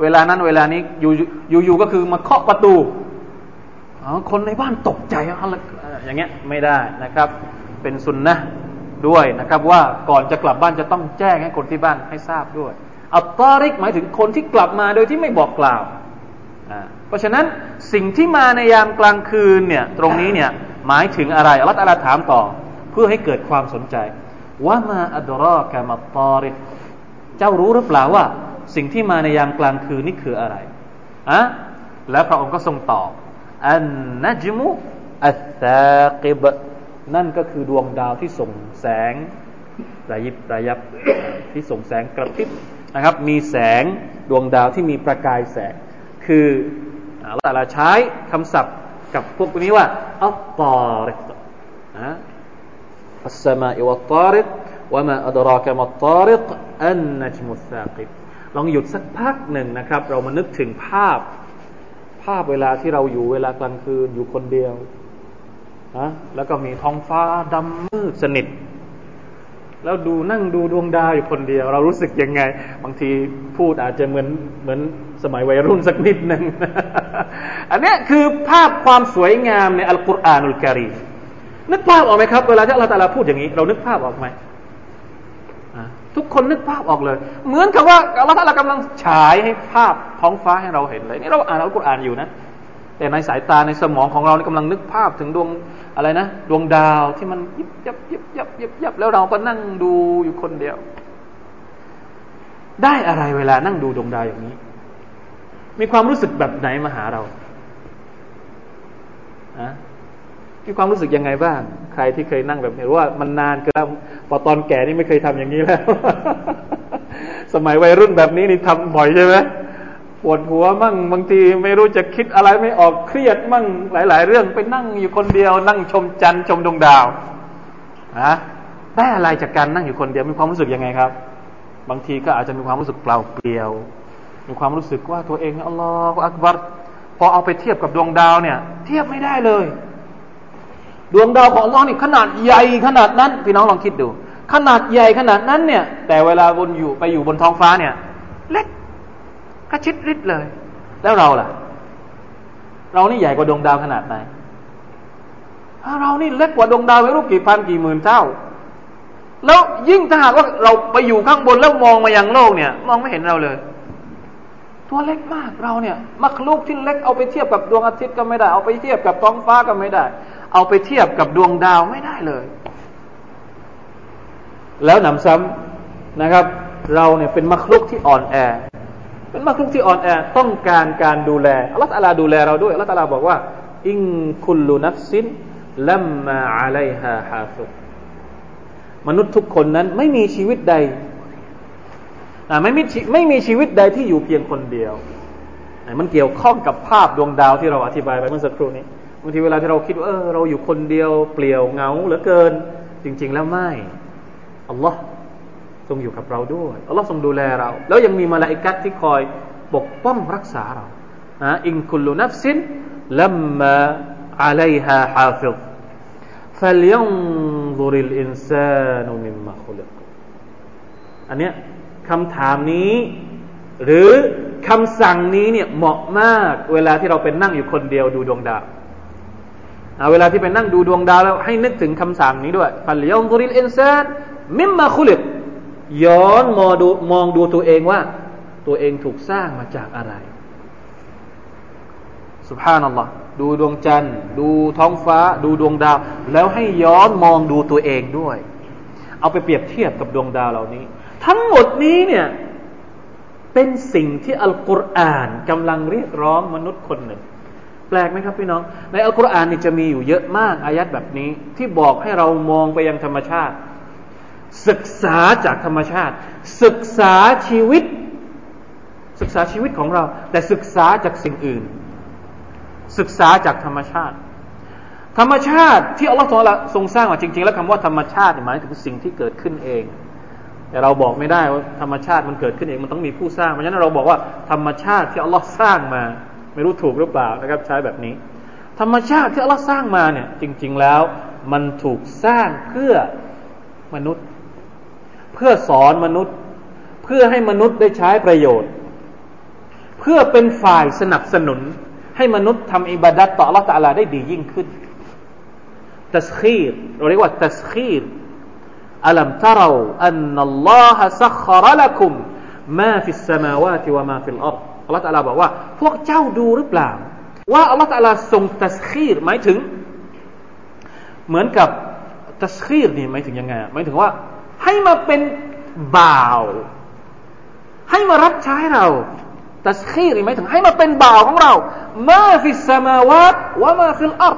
เวลานั้นเวลานี้อยู่อยู่ก็คือมาเคาะประตูคนในบ้านตกใจอะไรอย่างเงี้ยไม่ได้นะครับ เป็นสุนนะด้วยนะครับว่าก่อนจะกลับบ้านจะต้องแจ้งให้คนที่บ้านให้ทราบด้วยอัตตาริกหมายถึงคนที่กลับมาโดยที่ไม่บอกกล่าว เพราะฉะนั้นสิ่งที่มาในยามกลางคืนเนี่ยตรงนี้เนี่ยหมายถึงอะไรอัลลอฮฺถามต่อ เพื่อให้เกิดความสนใจ ว่ามาอัดรอกามาตอริกเจ้ารู้หรือเปล่าว่า สิ่งที่มาในยามกลางคืนนี่คืออะไรอะแล้วพระองค์ก็ทรงตอบ อันนัจมุอัตตากิบนั่นก็คือดวงดาวที่ส่งแสงระยิบระยับที่ส่งแสงกระพริบนะครับ มีแสงดวงดาวที่มีประกายแสง คือเราแต่ใช้คำศัพท์กับพวกนี้ว่าอัลตาริกนะ อัสสมาอิวัตตาริกว่ามาอัดรากะมัตตาริกอันนัจมุสซากิบลองหยุดสักพักหนึ่งนะครับ เรามานึกถึงภาพ ภาพเวลาที่เราอยู่เวลากลางคืนอยู่คนเดียวนะแล้วก็มีท้องฟ้าดำมืดสนิท แล้วดูนั่งดูดวงดาวอยู่คนเดียว เรารู้สึกยังไง บางทีพูดอาจจะเหมือนเหมือนสมัยวัยรุ่นสักนิดหนึ่ง อันนี้คือภาพความสวยงามในอัลกุรอานุลกิริม นึกภาพออกไหมครับ เวลาที่อัลลอฮฺพูดอย่างนี้ เรานึกภาพออกไหมทุกคนนึกภาพออกเลย เหมือนกับว่าอัลลอฮฺกำลังฉายให้ภาพท้องฟ้าให้เราเห็นเลยนี่เราอ่านอัลกุรอานอยู่นะ แต่ในสายตาในสมองของเรานี่กำลังนึกภาพถึงดวงอะไรนะดวงดาวที่มันยิบยับยิบยับยิบยับแล้วเราก็นั่งดูอยู่คนเดียว ได้อะไรเวลานั่งดูดวงดาวอย่างนี้ มีความรู้สึกแบบไหนมาหาเราอะ มีความรู้สึกยังไงบ้าง ใครที่เคยนั่งแบบนี้รู้ว่ามันนานเกินพอตอนแก่นี่ไม่เคยทำอย่างนี้แล้ว สมัยวัยรุ่นแบบนี้นี่ทำบ่อยใช่ไหมปวดหัวมั่งบางทีไม่รู้จะคิดอะไรไม่ออกเครียดมั่งหลาย ๆ เรื่องไปนั่งอยู่คนเดียว นั่งชมจันทร์ชมดวงดาวนะได้อะไรจากการนั่งอยู่คนเดียวมีความรู้สึกยังไงครับ บางทีก็อาจจะมีความรู้สึกเปล่าเปลี่ยว มีความรู้สึกว่าตัวเองอัลลอฮฺอักบัรพอเอาไปเทียบกับดวงดาวเนี่ย เทียบไม่ได้เลย ดวงดาวของอัลลอฮ์นี่ขนาดใหญ่ขนาดนั้น พี่น้องลองคิดดู ขนาดใหญ่ขนาดนั้นเนี่ย แต่เวลาบนอยู่ไปอยู่บนท้องฟ้าเนี่ย เล็กกระชิดริดเลย แล้วเราล่ะ เรานี่ใหญ่กว่าดวงดาวขนาดไหนเรานี่เล็กกว่าดวงดาวไม่รู้กี่พันกี่หมื่นเท่า แล้วยิ่งถ้าหากว่าเราไปอยู่ข้างบนแล้วมองมายังโลกเนี่ย มองไม่เห็นเราเลย ตัวเล็กมากเราเนี่ยมักลูกที่เล็กเอาไปเทียบกับดวงอาทิตย์ก็ไม่ได้ เอาไปเทียบกับท้องฟ้าก็ไม่ได้ เอาไปเทียบกับดวงดาวไม่ได้เลย แล้วหนำซ้ำนะครับ เราเนี่ยเป็นมักลุกที่อ่อนแอ เป็นมักลุกที่อ่อนแอต้องการการดูแลอัลลอฮฺตาลาดูแลเราด้วยอัลลอฮฺตาลาบอกว่า إن كل نفس لما عليها حافظ มนุษย์ทุกคนนั้นไม่มีชีวิตใดไม่มีไม่มีชีวิตใดที่อยู่เพียงคนเดียว มันเกี่ยวข้องกับภาพดวงดาวที่เราอธิบายไปเมื่อสักครู่นี้ บางทีเวลาที่เราคิดว่าเออเราอยู่คนเดียวเปลี่ยวเงาเหลือเกิน จริง ๆ แล้วไม่อัลลอฮ์ทรงอยู่กับเราด้วยอัลลอฮ์ทรงดูแลเรา แล้วยังมีมาลาอิกัดที่คอยปกป้องรักษาเรานะอินคุลลุนัฟซินลัมมาอะลัยฮาฮาฟิฎ فلينظر الإنسان مما خلق อันเนี้ยคำถามนี้ หรือคำสั่งนี้เนี่ยเหมาะมาก เวลาที่เราเป็นนั่งอยู่คนเดียวดูดวงดาว เวลาที่เป็นนั่งดูดวงดาวแล้วให้นึกถึงคำสั่งนี้ด้วยفلينظر الإنسان مم خلقย้อนมองดูมองดูตัวเองว่า ตัวเองถูกสร้างมาจากอะไรสุภานัลลอฮ์ดูดวงจันทร์ ดูท้องฟ้า ดูดวงดาว แล้วให้ย้อนมองดูตัวเองด้วย เอาไปเปรียบเทียบกับดวงดาวเหล่านี้ ทั้งหมดนี้เนี่ยเป็นสิ่งที่อัลกุรอานกำลังเรียกร้องมนุษย์คนหนึ่ง แปลกไหมครับพี่น้อง ในอัลกุรอานนี่จะมีอยู่เยอะมากอายัดแบบนี้ ที่บอกให้เรามองไปยังธรรมชาติ ศึกษาจากธรรมชาติ ศึกษาชีวิต ศึกษาชีวิตของเรา แต่ศึกษาจากสิ่งอื่น ศึกษาจากธรรมชาติ ธรรมชาติที่อัลลอฮฺทรงสร้างมาจริง ๆ แล้วคำว่าธรรมชาติหมายถึงสิ่งที่เกิดขึ้นเองแต่เราบอกไม่ได้ว่าธรรมชาติมันเกิดขึ้นเองมันต้องมีผู้สร้างเพราะฉะนั้นเราบอกว่าธรรมชาติที่อัลลอฮฺสร้างมา ไม่รู้ถูกหรือเปล่านะครับใช้แบบนี้ ธรรมชาติที่อัลลอฮฺสร้างมาเนี่ย จริง ๆแล้ว มันถูกสร้างเพื่อมนุษย์ เพื่อสอนมนุษย์ เพื่อให้มนุษย์ได้ใช้ประโยชน์ เพื่อเป็นฝ่ายสนับสนุน ให้มนุษย์ทำอิบาดัตต่อ Allah ตะลาได้ดียิ่งขึ้นتسخير เราเรียกว่า تسخير ألم تروا أن الله سخر لكم ما في السماوات وما في الأرض อัลลอฮฺตะลาบอกว่า พวกเจ้าดูหรือเปล่า ว่าอัลลอฮฺตะลาทรงتسخير หมายถึง เหมือนกับتسخير นี่หมายถึงยังไงหมายถึงว่า ให้มาเป็นบ่าว ให้มารับใช้เราتسخير หมายถึง ให้มาเป็นบ่าวของเราما في السماوات وما في الأرض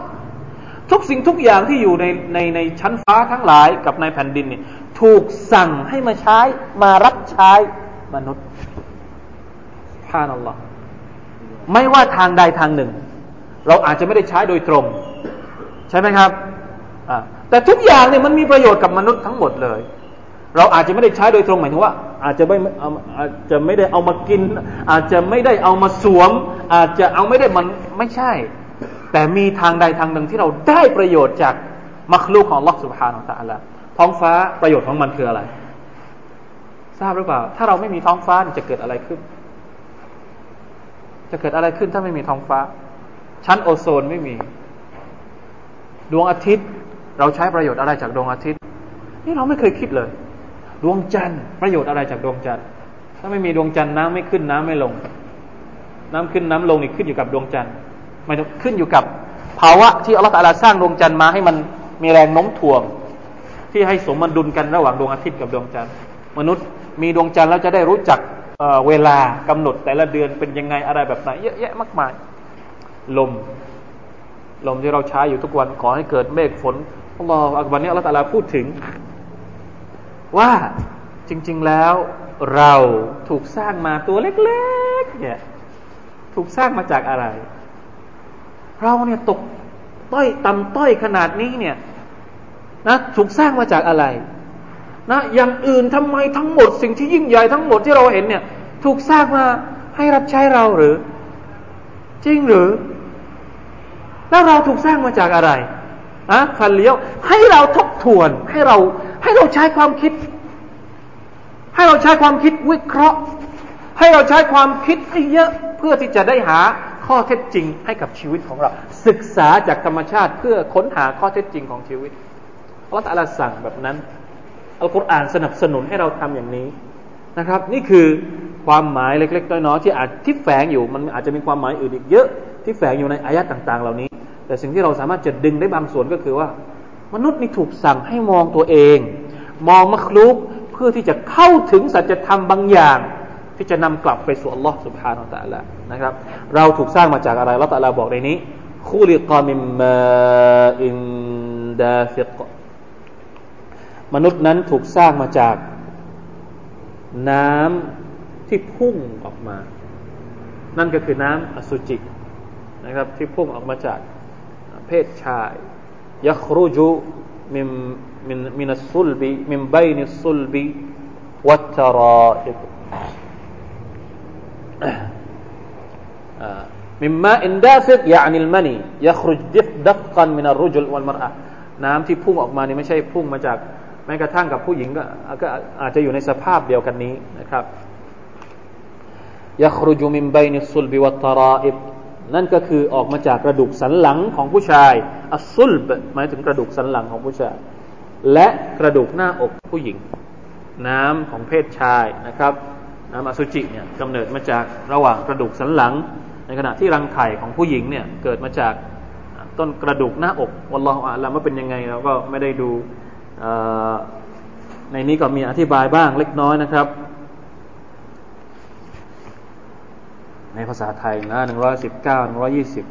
ทุกสิ่งทุกอย่างที่อยู่ในในในชั้นฟ้าทั้งหลายกับในแผ่นดินเนี่ยถูกสั่งให้มาใช้มารับใช้มนุษย์ พานัลลอฮ์ไม่ว่าทางใดทางหนึ่ง เราอาจจะไม่ได้ใช้โดยตรง ใช่ไหมครับแต่ทุกอย่างเนี่ยมันมีประโยชน์กับมนุษย์ทั้งหมดเลย เราอาจจะไม่ได้ใช้โดยตรงหมายถึงว่า อาจจะไม่อาจจะไม่ได้เอามากิน อาจจะไม่ได้เอามาสวม อาจจะเอาไม่ได้มันไม่ใช่ แต่มีทางใดทางหนึ่งที่เราได้ประโยชน์จากมัคลูกของลอสุภาของตาละท้องฟ้าประโยชน์ของมันคืออะไร ทราบหรือเปล่า ถ้าเราไม่มีท้องฟ้าจะเกิดอะไรขึ้น จะเกิดอะไรขึ้นถ้าไม่มีท้องฟ้า ชั้นโอโซนไม่มี ดวงอาทิตย์ เราใช้ประโยชน์อะไรจากดวงอาทิตย์ นี่เราไม่เคยคิดเลย ดวงจันทร์ประโยชน์อะไรจากดวงจันทร์ ถ้าไม่มีดวงจันทร์น้ำไม่ขึ้นน้ำไม่ลง น้ำขึ้นน้ำลงนี่ขึ้นอยู่กับดวงจันทร์ม่ต้องขึ้นอยู่กับภาวะที่อัลลอฮฺตาลาสร้างดวงจันทร์มาให้มันมีแรงโน้มถ่วง ที่ให้สมดุลกันระหว่างดวงอาทิตย์กับดวงจันทร์ มนุษย์มีดวงจันทร์แล้วจะได้รู้จัก เวลากำหนดแต่ละเดือนเป็นยังไงอะไรแบบไหนเยอะแยะมากมาย ลม ลมที่เราใช้อยู่ทุกวันขอให้เกิดเมฆฝนอัลลอฮฺอักบัรนี้อัลลอฮฺตาลาพูดถึง ว่าจริง ๆแล้วเราถูกสร้างมาตัวเล็กๆเนี่ยถูกสร้างมาจากอะไร เราเนี่ยตกต้อยต่ำต้อยขนาดนี้เนี่ยนะถูกสร้างมาจากอะไร นะอย่างอื่นทำไมทั้งหมด สิ่งที่ยิ่งใหญ่ทั้งหมดที่เราเห็นเนี่ย ถูกสร้างมาให้รับใช้เราหรือ จริงหรือ แล้วเราถูกสร้างมาจากอะไรอะฟันเลี้ยว ให้เราทบทวนให้เรา ให้เราใช้ความคิด ให้เราใช้ความคิดวิเคราะห์ ให้เราใช้ความคิดให้เยอะเพื่อที่จะได้หาข้อเท็จจริงให้กับชีวิตของเรา ศึกษาจากธรรมชาติเพื่อค้นหาข้อเท็จจริงของชีวิตอัลลอฮฺสั่งแบบนั้น อัลกุรอานสนับสนุนให้เราทำอย่างนี้นะครับ นี่คือความหมายเล็ก ๆ น้อยๆที่อาจที่แฝงอยู่มันอาจจะมีความหมายอื่นอีกเยอะ ที่แฝงอยู่ในอายะห์ต่าง ๆ เหล่านี้ แต่สิ่งที่เราสามารถจะดึงได้บางส่วนก็คือว่า มนุษย์นี่ถูกสั่งให้มองตัวเอง มองمخلوق เพื่อที่จะเข้าถึงสัจธรรมบางอย่าง ที่จะนำกลับไปสู่อัลลอฮ์ سبحانه وتعالى นะครับ เราถูกสร้างมาจากอะไรเราแต่ลาบอกในนี้คูลิกามิมมาอินดาฟิก มนุษย์นั้นถูกสร้างมาจากน้ำที่พุ่งออกมา นั่นก็คือน้ำอสุจินะครับ ที่พุ่งออกมาจากเพศชายيخرج من من من الصلب من بين الصلب والترائب من ماء دافق يعني المني يخرج دفقا من الرجل والمرأة น้ำที่พุ่งออกมานี่ไม่ใช่พุ่งมาจาก แม้กระทั่งกับผู้หญิงก็อาจจะอยู่ในสภาพเดียวกันนี้นะครับยัครุจูมิมไบนิสุลบิวัตรออิบนั่นก็คือออกมาจากกระดูกสันหลังของผู้ชายอัสุลบหมายถึงกระดูกสันหลังของผู้ชาย และกระดูกหน้าอกผู้หญิง น้ำของเพศชายนะครับ น้ำอสุจิเนี่ยกำเนิดมาจากระหว่างกระดูกสันหลัง ในขณะที่รังไข่ของผู้หญิงเนี่ยเกิดมาจากต้นกระดูกหน้าอกวัลลอฮฺอาลัมว่าเป็นยังไงเราก็ไม่ได้ดู ในนี้ก็มีอธิบายบ้างเล็กน้อยนะครับ ในภาษาไทยนะหนึ่งร้อยสิบเก้าหนึ่งร้อยี่สิบ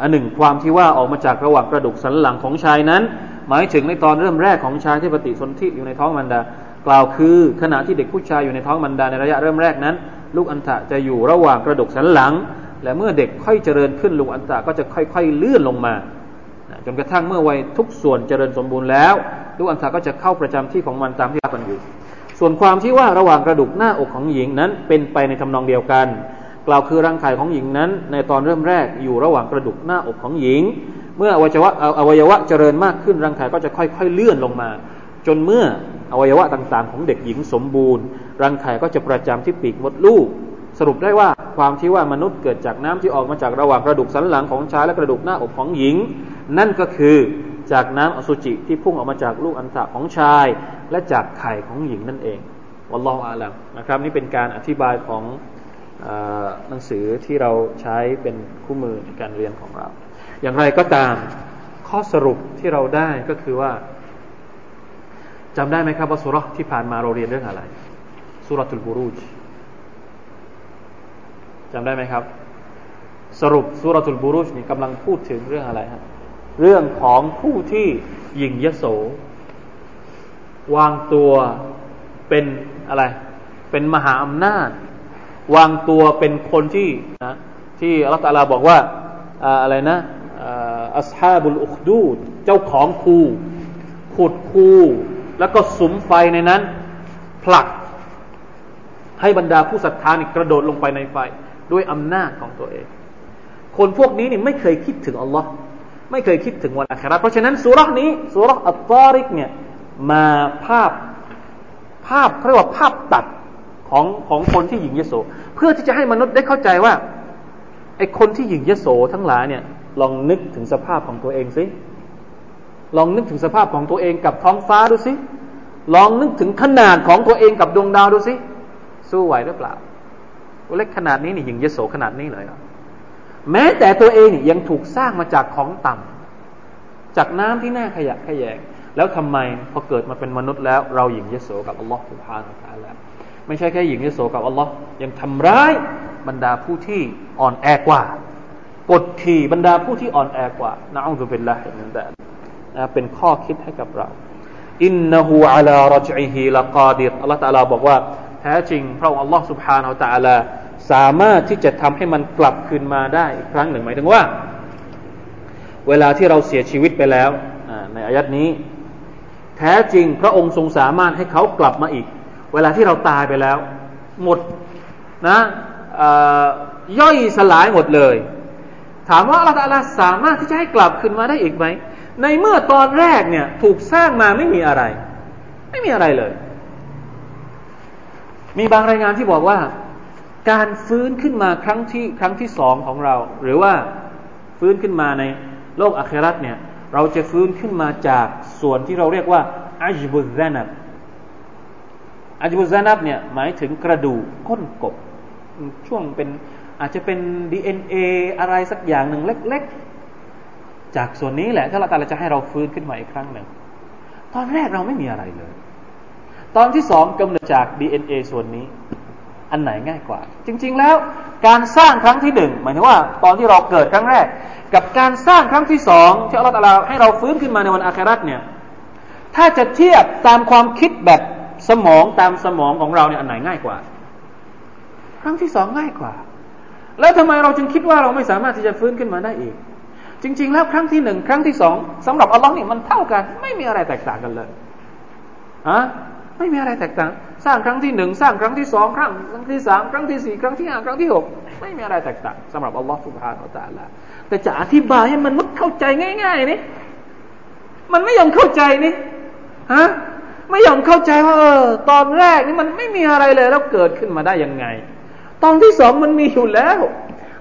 อันหนึ่งความที่ว่าออกมาจากระหว่างกระดูกสันหลังของชายนั้น หมายถึงในตอนเริ่มแรกของชายที่ปฏิสนธิอยู่ในท้องมารดา กล่าวคือขณะที่เด็กผู้ชายอยู่ในท้องมารดาในระยะเริ่มแรกนั้น ลูกอันตะจะอยู่ระหว่างกระดูกสันหลัง และเมื่อเด็กค่อยเจริญขึ้นลูกอันตะก็จะค่อยๆเลื่อนลงมาจนกระทั่งเมื่อวัยทุกส่วนเจริญสมบูรณ์แล้ว ลูกอันตะก็จะเข้าประจำที่ของมันตามที่รับกันอยู่ ส่วนความที่ว่าระหว่างกระดูกหน้าอกของหญิงนั้นเป็นไปในทำนองเดียวกัน กล่าวคือร่างกายของหญิงนั้น ในตอนเริ่มแรกอยู่ระหว่างกระดูกหน้าอกของหญิง เมื่ออวัยวะอวัยวะเจริญมากขึ้นร่างกายก็จะค่อยๆเลื่อนลงมา จนเมื่ออวัยวะต่างๆ ของเด็กหญิงสมบูรณ์ร่างกายก็จะประจำที่ปีกมดลูก สรุปได้ว่าความที่ว่ามนุษย์เกิดจากน้ำที่ออกมาจากระหว่างกระดูกสันหลังของชายและกระดูกหน้าอกของหญิง นั่นก็คือ จากน้ำอสุจิที่พุ่งออกมาจากลูกอัณฑะของชาย และจากไข่ของหญิงนั่นเองวัลลอฮฺอาลัมนะครับ นี่เป็นการอธิบายของหนังสือที่เราใช้เป็นคู่มือในการเรียนของเรา อย่างไรก็ตามข้อสรุปที่เราได้ก็คือว่าจำได้ไหมครับว่าสุรที่ผ่านมาเราเรียนเรื่องอะไรสุรทุลบูรูจจำได้ไหมครับ สรุปสุรทุลบูรูจนี่กำลังพูดถึงเรื่องอะไรฮะ เรื่องของผู้ที่ยิงยโส วางตัวเป็นอะไร เป็นมหาอำนาจ วางตัวเป็นคนที่นะที่อัลลอฮฺบอกว่าอะไรนะอัสฮาบุลอุคดูดเจ้าของคูขุดคูแล้วก็สุมไฟในนั้น ผลัก ให้บรรดาผู้ศรัทธานี่กระโดดลงไปในไฟ ด้วยอำนาจของตัวเอง คนพวกนี้นี่ไม่เคยคิดถึงอัลลอฮ์ ไม่เคยคิดถึงวันอัคราเพราะฉะนั้นสุรานี้สุราอัตตาริกเนี่ยมาภาพภาพเรียกว่าภาพตัดของของคนที่หญิงยโส เพื่อที่จะให้มนุษย์ได้เข้าใจว่าไอ้คนที่หญิงยโสทั้งหลายเนี่ยลองนึกถึงสภาพของตัวเองสิลองนึกถึงสภาพของตัวเองกับท้องฟ้าดูสิลองนึกถึงขนาดของตัวเองกับดวงดาวดูสิสู้ไหวหรือเปล่าเล็กขนาดนี้นี่ยิงยโสขนาดนี้เลยเหรอ แม้แต่ตัวเองยังถูกสร้างมาจากของต่ำจากน้ำที่น่าขยะขยง แล้วทำไมพอเกิดมาเป็นมนุษย์แล้ว เราหญิงยโสกับอัลลอฮฺสุบฮานะตะแล้วไม่ใช่แค่หญิงยโสกับอัลลอฮ์ยังทำร้ายบรรดาผู้ที่อ่อนแอกว่ากดขี่บรรดาผู้ที่อ่อนแอกว่านะอัลลอฮฺเป็นละเห็นแต่เป็นข้อคิดให้กับเราอินนะฮูอัลารจอิฮิละกาดิรอัลลอฮฺตะลาบอกว่าแท้จริงพระองค์อัลลอฮฺสุบฮานะอัลล สามารถที่จะทำให้มันกลับคืนมาได้อีกครั้งหนึ่งหมายถึงว่า เวลาที่เราเสียชีวิตไปแล้วในอายัดนี้ แท้จริงพระองค์ทรงสามารถให้เขากลับมาอีก เวลาที่เราตายไปแล้ว หมดนะย่อยสลายหมดเลย ถามว่าอัลลอฮฺสามารถที่จะให้กลับคืนมาได้อีกไหมในเมื่อตอนแรกเนี่ยถูกสร้างมาไม่มีอะไร ไม่มีอะไรเลย มีบางรายงานที่บอกว่า การฟื้นขึ้นมาครั้งที่ครั้งที่สองของเรา หรือว่าฟื้นขึ้นมาในโลกอาคราตเนี่ยเราจะฟื้นขึ้นมาจากส่วนที่เราเรียกว่าอัจบุซานับอัจบุซานับเนี่ยหมายถึงกระดูกก้นกบ ช่วงเป็นอาจจะเป็น DNA อะไรสักอย่างหนึ่งเล็ก ๆ จากส่วนนี้แหละถ้าเราตาจะให้เราฟื้นขึ้นมาอีกครั้งหนึ่งตอนแรกเราไม่มีอะไรเลย ตอนที่สองกำเนิดจาก DNA ส่วนนี้ อันไหนง่ายกว่า จริง ๆ แล้วการสร้างครั้งที่หนึ่งหมายถึงว่า ตอนที่เราเกิดครั้งแรก กับการสร้างครั้งที่สองที่อัลลอฮฺให้เราฟื้นขึ้นมาในวันอาคราตเนี่ยถ้าจะเทียบตามความคิดแบบสมองตามสมองของเราเนี่ยอันไหนง่ายกว่า ครั้งที่สองง่ายกว่า แล้วทำไมเราจึงคิดว่าเราไม่สามารถที่จะฟื้นขึ้นมาได้อีก จริง ๆ แล้วครั้งที่หนึ่งครั้งที่สองสำหรับอัลลอฮ์นี่มันเท่ากัน ไม่มีอะไรแตกต่างกันเลยอะ ไม่มีอะไรแตกต่าง สร้างครั้งที่หนึ่งสร้างครั้งที่สองครั้งครั้งที่สามครั้งที่สี่ครั้งที่ห้าครั้งที่หกไม่มีอะไรแตกต่างสำหรับอัลลอฮ์สุบฮานาอัลลอฮ์แต่จะอธิบายให้มันมุดเข้าใจง่ายๆนี่มันไม่ยอมเข้าใจนี่ฮะไม่ยอมเข้าใจว่าเออตอนแรกนี่มันไม่มีอะไรเลยแล้วเกิดขึ้นมาได้ยังไง ตอนที่สองมันมีอยู่แล้ว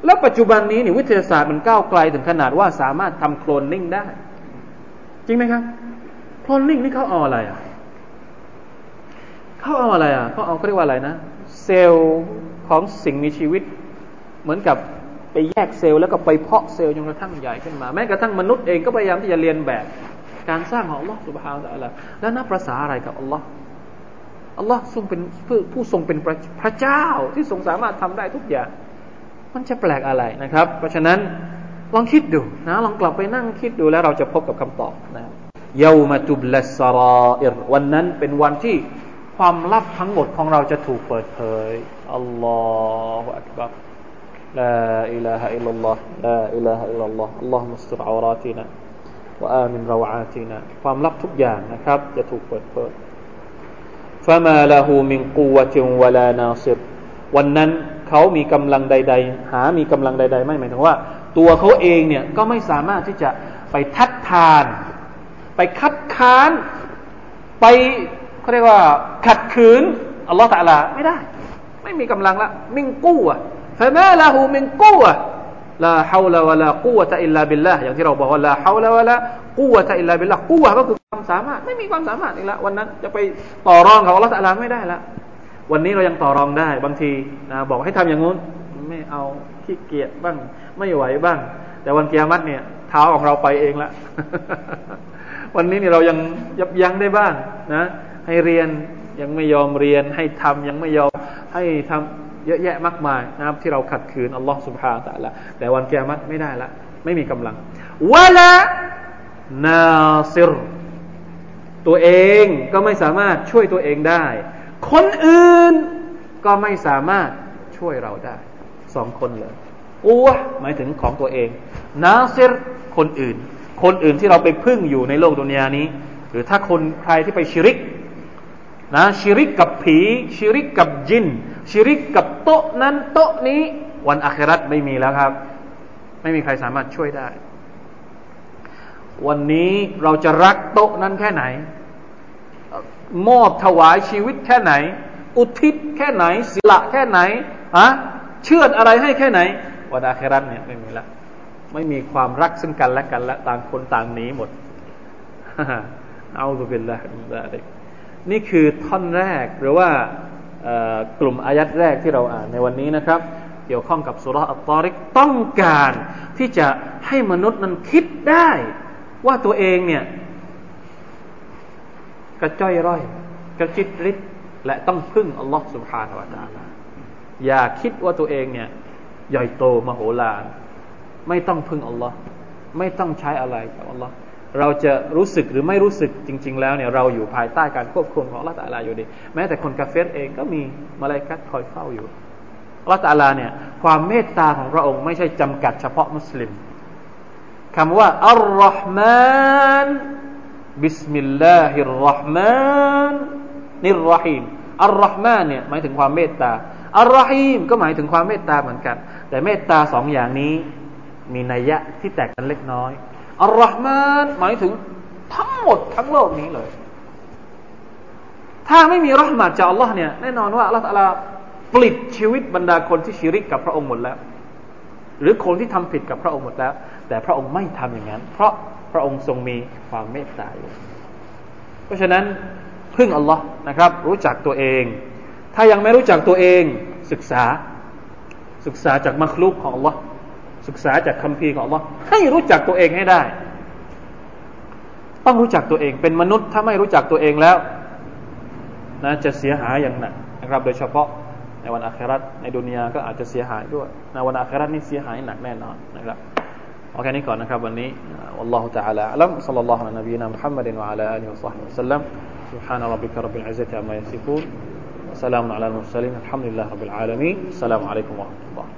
แล้วปัจจุบันนี้นี่วิทยาศาสตร์มันก้าวไกลถึงขนาดว่าสามารถทำโคลนนิ่งได้ จริงไหมครับโคลนนิ่งนี่เขาเอาอะไรอะ เขาเอาอะไรอะเขาเอาเขาเรียกว่าอะไรนะ เซลล์ของสิ่งมีชีวิต เหมือนกับไปแยกเซลล์แล้วก็ไปเพาะเซลล์จนกระทั่งใหญ่ขึ้นมา แม้กระทั่งมนุษย์เองก็พยายามที่จะเรียนแบบ การสร้างของอัลลอฮฺสุบฮาวตะอัลลแล้วนับภาษาอะไรกับอัลลอฮ์อัลลอฮ์ทรงเป็นผู้ทรงเป็นพระเจ้าที่ทรงสามารถทำได้ทุกอย่าง มันจะแปลกอะไรนะครับ เพราะฉะนั้นลองคิดดูนะลองกลับไปนั่งคิดดูแล้วเราจะพบกับคำตอบนะเยามาตุบลัสรออิรวันนั้นเป็นวันที่ ความลับทั้งหมดของเราจะถูกเปิดเผยอัลลอฮฺอักบัร لا إله إلا الله لا إله إلا الله اللهم استر عوراتنا وآمن روعاتنا ความลับทุกอย่างนะครับ จะถูกเปิดเผย فما له من قوة ولا ناصر วันนั้นเขามีกำลังใด ๆ หามีกำลังใด ๆ ไม่หมายถึงว่า ตัวเขาเองเนี่ยก็ไม่สามารถที่จะไปทัดทาน ไปคัดค้าน ไป เขาเรียกว่าขัดขืนอัลลอฮฺตะลาไม่ได้ ไม่มีกำลังละมิงกู้อะฟะมาละหูมิงกู้อะลาฮาวลาวะลากูวะตะอิลลาบิลลาอย่างที่เราบอกว่าลาฮาวลาวะลากูวะตะอิลลาบิลลากูวะก็คือความสามารถ ไม่มีความสามารถอีกล้ววันนั้นจะไปต่อรองกับอัลลอฮฺตะลาไม่ได้ละวันนี้เรายังต่อรองได้บางทีนะบอกให้ทำอย่างงู้นไม่เอาขี้เกียจบ้าง ไม่ไหวบ้าง แต่วันเกียรติเนี่ยเท้าของเราไปเองละวันนี้เนี่ยเรายังยับยั้งได้บ้างนะ ให้เรียนยังไม่ยอมเรียน ให้ทำยังไม่ยอมให้ทำเยอะแยะมากมายนะครับที่เราขัดขืนอัลลอฮฺสุบฮาตะละแต่วันเกียรติไม่ได้ละไม่มีกำลังวะละนาซิรตัวเองก็ไม่สามารถช่วยตัวเองได้ คนอื่นก็ไม่สามารถช่วยเราได้สองคนเลยอัวหมายถึงของตัวเองนาซิรคนอื่น คนอื่นที่เราไปพึ่งอยู่ในโลกดุนยานี้ หรือถ้าคนใครที่ไปชิริก นะชิริกกับผี ชิริกกับจิน ชิริกกับโต๊ะนั้นโต๊ะนี้ วันอัคราตไม่มีแล้วครับ ไม่มีใครสามารถช่วยได้ วันนี้เราจะรักโต๊ะนั้นแค่ไหน มอบถวายชีวิตแค่ไหน อุทิศแค่ไหนศิละแค่ไหนอะเชื่ออะไรให้แค่ไหน วันอาคราตเนี่ยไม่มีและไม่มีความรักซึ่งกันและกันและต่างคนต่างหนีหมดเอาตัวเป็นละ นี่คือท่อนแรกหรือว่ากลุ่มอายัดแรกที่เราอ่านในวันนี้นะครับ เกี่ยวข้องกับสุรอัตตอริกต้องการที่จะให้มนุษย์นั้นคิดได้ ว่าตัวเองเนี่ยกระจ้อยร่อย กระจิตริดและต้องพึ่งอัลลอฮ์สุบฮานวะตาลาอย่าคิดว่าตัวเองเนี่ยใหญ่โตมโหฬารไม่ต้องพึ่งอัลลอฮ์ไม่ต้องใช้อะไรกับอัลลอฮ์ เราจะรู้สึกหรือไม่รู้สึกจริง ๆ แล้วเนี่ยเราอยู่ภายใต้การควบคุมของลลอฮฺตาลาอยู่ดี แม้แต่คนกาเฟรเองก็มีมาลายกัดคอยเฝ้าอยู่ลลอฮฺตาลาเนี่ยความเมตตาของพระองค์ไม่ใช่จำกัดเฉพาะมุสลิมคำว่า الرحمن بسم الله الرحمن الرحيم الرحمن เนี่ยหมายถึงความเมตตาالرحيم ก็หมายถึงความเมตตาเหมือนกัน แต่เมตตาสองอย่างนี้มีนัยยะที่แตกต่างกันเล็กน้อย الرحمن หมายถึงทั้งหมดทั้งโลกนี้เลย ถ้าไม่มีرحمة จากอัลลอฮ์เนี่ยแน่นอนว่าอัลลอฮ์ตะลาปลิดชีวิตบรรดาคนที่شرك กับพระองค์หมดแล้ว หรือคนที่ทำผิดกับพระองค์หมดแล้ว แต่พระองค์ไม่ทำอย่างนั้น เพราะพระองค์ทรงมีความเมตตาอยู่เพราะฉะนั้นพึ่งอัลลอฮ์นะครับ รู้จักตัวเอง ถ้ายังไม่รู้จักตัวเองศึกษาศึกษาจากมัคลุกของอัลลอฮ์ ศึกษาจากคำพีของ Allah ให้รู้จักตัวเองให้ได้ ต้องรู้จักตัวเอง เป็นมนุษย์ถ้าไม่รู้จักตัวเองแล้วนะจะเสียหายอย่างหนักนะครับ โดยเฉพาะในวันอาคราตในดุนยาก็อาจจะเสียหายด้วย ในวันอาคราตนี่เสียหายหนักแน่นอนนะครับเอาแค่นี้ก่อนนะครับวันนี้ والله تعالى أعلم صلى الله على نبينا محمد وعلى آله وصحبه وسلم سبحان ربك رب العزة عما يصفون وسلام على المرسلين الحمد لله رب العالمين السلام عليكم ورحمة الله